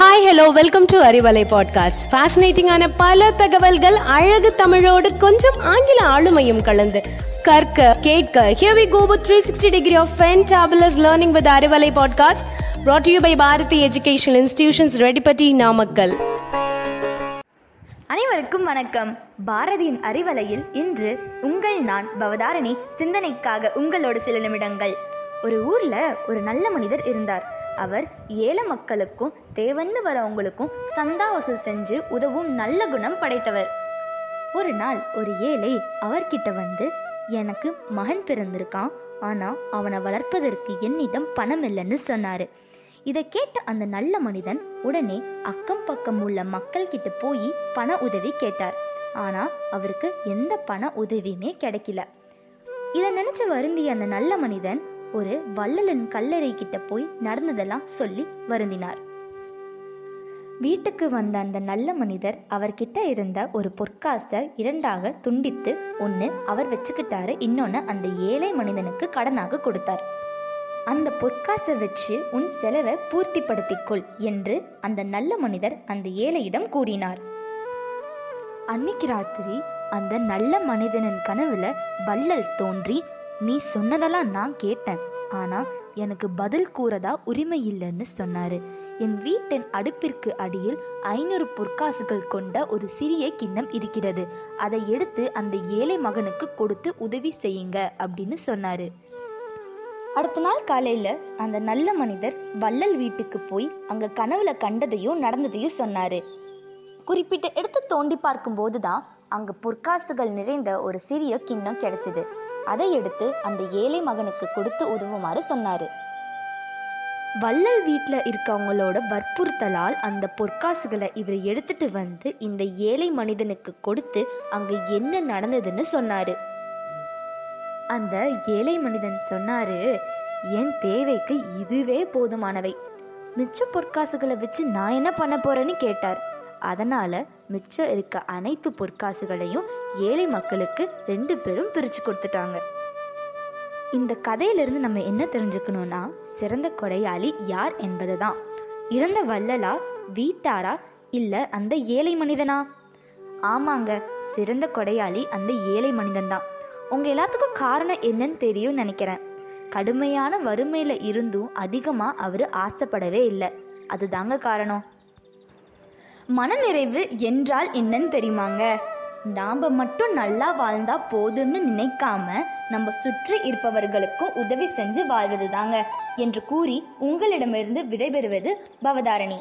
Hi hello welcome to Arivalai podcast ஃபேசினேட்டிங்கான பல தகவல்கள் அழகு தமிழோடு கொஞ்சம் ஆங்கில ஆளுமையும் கலந்து கற்க கேட்க here we go with 360 degree of fantabulous learning with Arivalai podcast brought to you by Bharathi educational institutions Reddipatti Namakkal அனைவருக்கும் வணக்கம். பாரதியின் அறிவலையில் இன்று உங்கள் நான் பவதாரணி சிந்தனைக்காக உங்களோடு சில நிமிடங்கள். ஒரு ஊர்ல ஒரு நல்ல மனிதர் இருந்தார். அவர் ஏழை மக்களுக்கும் தேவன்னு வரவங்களுக்கும் சந்தா வசூல் செஞ்சு உதவும் நல்ல குணம் படைத்தவர். ஒரு நாள் ஒரு ஏழை அவர்கிட்ட வந்து எனக்கு மகன் பிறந்திருக்கான் ஆனா அவனை வளர்ப்பதற்கு என்னிடம் பணம் இல்லைன்னு சொன்னாரு. இதை கேட்ட அந்த நல்ல மனிதன் உடனே அக்கம் பக்கம் உள்ள மக்கள் கிட்ட போய் பண உதவி கேட்டார். ஆனா அவருக்கு எந்த பண உதவியுமே கிடைக்கல. இதை நினைச்ச வருந்திய அந்த நல்ல மனிதன் ஒரு வள்ளலன் கல்லறை கிட்ட போய் நடந்ததெல்லாம் சொல்லி வருந்தினார். வீட்டுக்கு வந்த அந்த நல்ல மனிதர் அவர்கிட்ட இருந்த ஒரு பொற்காசை இரண்டாக துண்டித்து ஒன்று அவர் வச்சுக்கிட்டாரு இன்னொன்று அந்த ஏழை மனிதனுக்கு கடனாக கொடுத்தார். அந்த பொற்காசை வச்சு உன் செலவை பூர்த்திப்படுத்திக்கொள் என்று அந்த நல்ல மனிதர் அந்த ஏழையிடம் கூறினார். அன்னைக்கு ராத்திரி அந்த நல்ல மனிதனின் கனவுல வள்ளல் தோன்றி நீ சொன்னதெல்லாம் நான் கேட்டேன். ஆனா எனக்கு பதில் கூறதா உரிமை இல்லைன்னு சொன்னாரு. என் வீட்டின் அடுப்பிற்கு அடியில் ஐநூறு பொற்காசுகள் கொண்ட ஒரு சிறிய கிண்ணம் இருக்கிறது. அதை எடுத்து அந்த ஏழை மகனுக்கு கொடுத்து உதவி செய்யுங்க அப்படின்னு சொன்னாரு. அடுத்த நாள் காலையில அந்த நல்ல மனிதர் வள்ளல் வீட்டுக்கு போய் அங்க கனவுல கண்டதையும் நடந்ததையும் சொன்னாரு. குறிப்பிட்ட இடத்தை தோண்டி பார்க்கும்போது தான் அங்க பொற்காசுகள் நிறைந்த ஒரு சிறிய கிண்ணம் கிடைச்சது. அதை எடுத்து அந்த ஏழை மகனுக்கு கொடுத்து உதவுமாறு சொன்னாரு. வள்ளல் வீட்டில் இருக்கவங்களோட வற்புறுத்தலால் அந்த பொற்காசுகளை இவர் எடுத்துட்டு வந்து இந்த ஏழை மனிதனுக்கு கொடுத்து அங்க என்ன நடந்ததுன்னு சொன்னாரு. அந்த ஏழை மனிதன் சொன்னாரு என் தேவைக்கு இதுவே போதுமானவை. மிச்ச பொற்காசுகளை வச்சு நான் என்ன பண்ண போறேன்னு கேட்டார். அதனால மிச்சம் இருக்க அனைத்து பொற்காசுகளையும் ஏழை மக்களுக்கு ரெண்டு பேரும் பிரிச்சு கொடுத்துட்டாங்க. இந்த கதையிலிருந்து நம்ம என்ன தெரிஞ்சுக்கணும்னா சிறந்த கொடையாளி யார் என்பது தான் இறந்த வள்ளலா வீட்டாரா இல்ல அந்த ஏழை மனிதனா? ஆமாங்க சிறந்த கொடையாளி அந்த ஏழை மனிதன் தான் உங்க எல்லாத்துக்கும் காரணம் என்னன்னு தெரியும் நினைக்கிறேன். கடுமையான வறுமையில இருந்தும் அதிகமா அவரு ஆசைப்படவே இல்லை. அதுதாங்க காரணம். மனநிறைவு என்றால் என்னன்னு தெரியுமாங்க? நாம் மட்டும் நல்லா வாழ்ந்தா போதும்னு நினைக்காம நம்ம சுற்றி இருப்பவர்களுக்கும் உதவி செஞ்சு வாழ்வது தாங்க என்று கூறி உங்களிடமிருந்து விடைபெறுவது பவதாரணி.